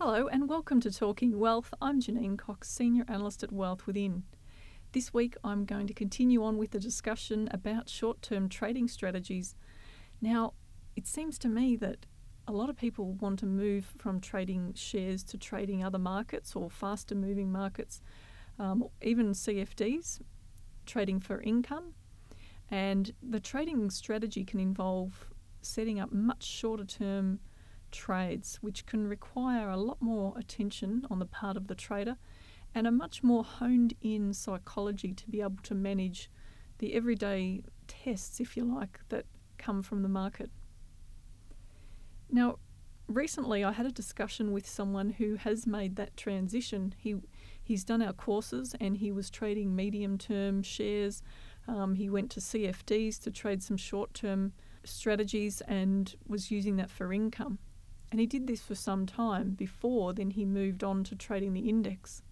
Hello and welcome to Talking Wealth. I'm Janine Cox, Senior Analyst at Wealth Within. This week I'm going to continue on with the discussion about short term trading strategies. Now, it seems to me that a lot of people want to move from trading shares to trading other markets or faster moving markets, um, even CFDs, trading for income. And the trading strategy can involve setting up much shorter term trades, which can require a lot more attention on the part of the trader and a much more honed in psychology to be able to manage the everyday tests, if you like, that come from the market. Now, recently I had a discussion with someone who has made that transition. He he's done our courses and he was trading medium term shares. Um, he went to CFDs to trade some short term strategies and was using that for income. And he did this for some time before then he moved on to trading the index.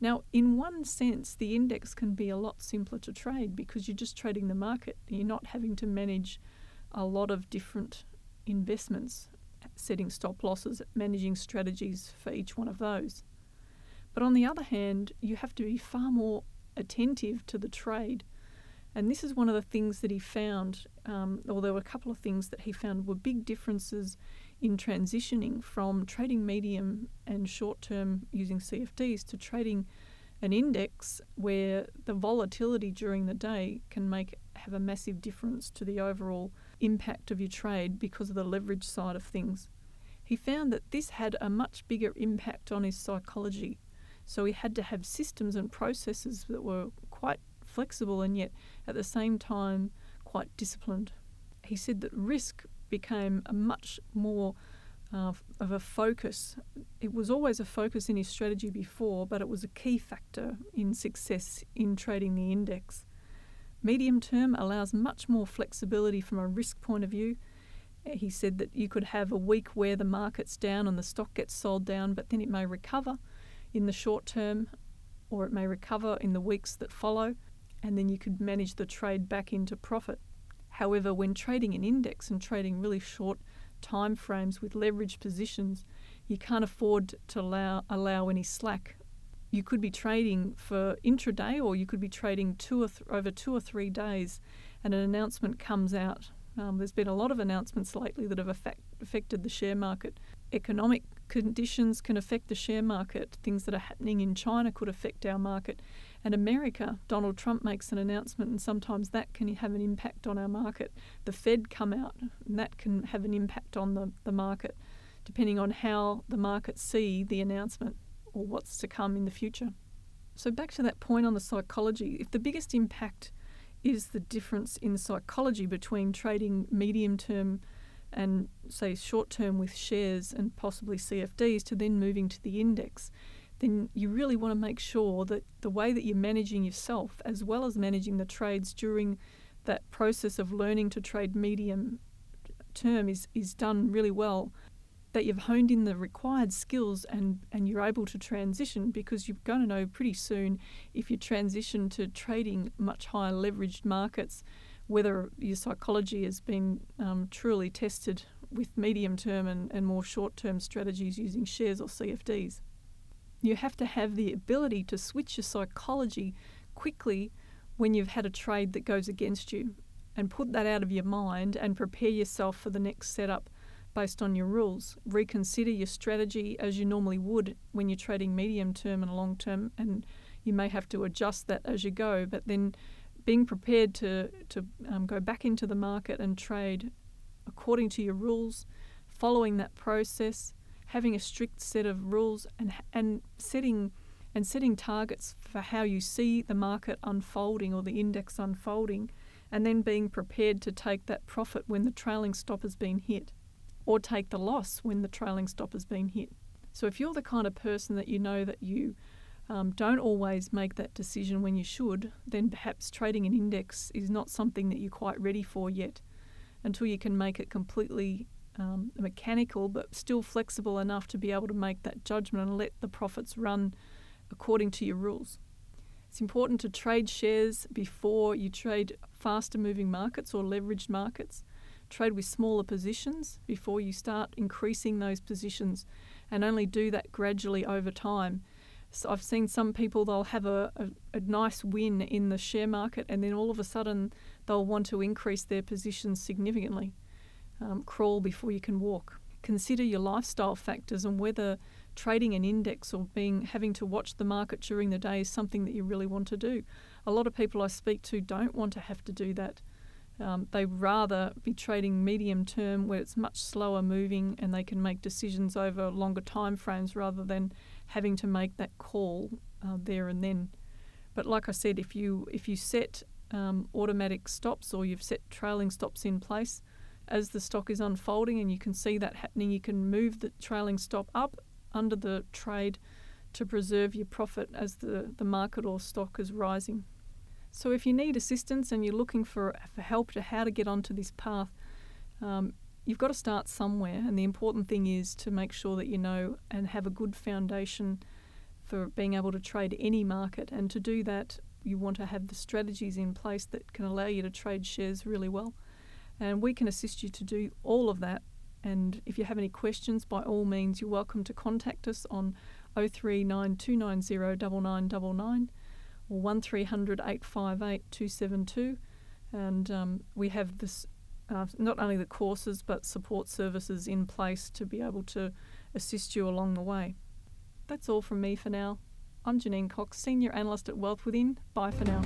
Now, in one sense, the index can be a lot simpler to trade because you're just trading the market. You're not having to manage a lot of different investments, setting stop losses, managing strategies for each one of those. But on the other hand, you have to be far more attentive to the trade. And this is one of the things that he found, um, or there were a couple of things that he found were big differences in transitioning from trading medium and short term using CFDs to trading an index where the volatility during the day can make have a massive difference to the overall impact of your trade because of the leverage side of things. He found that this had a much bigger impact on his psychology. So he had to have systems and processes that were quite flexible and yet at the same time quite disciplined. He said that risk became a much more uh, of a focus. It was always a focus in his strategy before, but it was a key factor in success in trading the index. Medium term allows much more flexibility from a risk point of view. He said that you could have a week where the market's down and the stock gets sold down, but then it may recover in the short term or it may recover in the weeks that follow, and then you could manage the trade back into profit. However, when trading an index and trading really short time frames with leveraged positions, you can't afford to allow, allow any slack. You could be trading for intraday or you could be trading two or th- over two or three days and an announcement comes out. Um, there's been a lot of announcements lately that have affect, affected the share market. Economic conditions can affect the share market. Things that are happening in China could affect our market. And America, Donald Trump makes an announcement, and sometimes that can have an impact on our market. The Fed come out, and that can have an impact on the, the market, depending on how the markets see the announcement or what's to come in the future. So, back to that point on the psychology, if the biggest impact is the difference in psychology between trading medium term and, say, short term with shares and possibly CFDs to then moving to the index, then you really want to make sure that the way that you're managing yourself, as well as managing the trades during that process of learning to trade medium term, is, is done really well. That you've honed in the required skills and, and you're able to transition because you're going to know pretty soon if you transition to trading much higher leveraged markets whether your psychology has been um, truly tested with medium term and, and more short term strategies using shares or CFDs you have to have the ability to switch your psychology quickly when you've had a trade that goes against you and put that out of your mind and prepare yourself for the next setup based on your rules. Reconsider your strategy as you normally would when you're trading medium term and long term, and you may have to adjust that as you go. But then being prepared to, to um, go back into the market and trade according to your rules, following that process, having a strict set of rules and and setting and setting targets for how you see the market unfolding or the index unfolding and then being prepared to take that profit when the trailing stop has been hit or take the loss when the trailing stop has been hit. So if you're the kind of person that you know that you um, don't always make that decision when you should, then perhaps trading an index is not something that you're quite ready for yet until you can make it completely um, mechanical but still flexible enough to be able to make that judgment and let the profits run according to your rules. It's important to trade shares before you trade faster moving markets or leveraged markets. Trade with smaller positions before you start increasing those positions and only do that gradually over time so I've seen some people they'll have a, a, a, nice win in the share market and then all of a sudden they'll want to increase their positions significantly. Um, crawl before you can walk. Consider your lifestyle factors and whether trading an index or being having to watch the market during the day is something that you really want to do. A lot of people I speak to don't want to have to do that. Um, they rather be trading medium term where it's much slower moving and they can make decisions over longer time frames rather than having to make that call uh, there and then. But like I said, if you if you set um, automatic stops or you've set trailing stops in place as the stock is unfolding and you can see that happening, you can move the trailing stop up under the trade to preserve your profit as the, the market or stock is rising. So if you need assistance and you're looking for, for help to how to get onto this path, um, you've got to start somewhere. And the important thing is to make sure that you know and have a good foundation for being able to trade any market. And to do that, you want to have the strategies in place that can allow you to trade shares really well. And we can assist you to do all of that. And if you have any questions, by all means, you're welcome to contact us on 0392909999 or 1300 858 272. And um, we have this uh, not only the courses but support services in place to be able to assist you along the way. That's all from me for now. I'm Janine Cox, Senior Analyst at Wealth Within. Bye for now.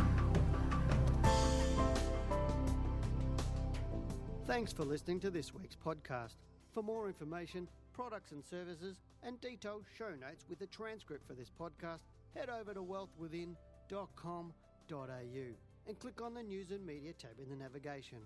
Thanks for listening to this week's podcast. For more information, products and services, and detailed show notes with a transcript for this podcast, head over to wealthwithin.com.au and click on the News and Media tab in the navigation.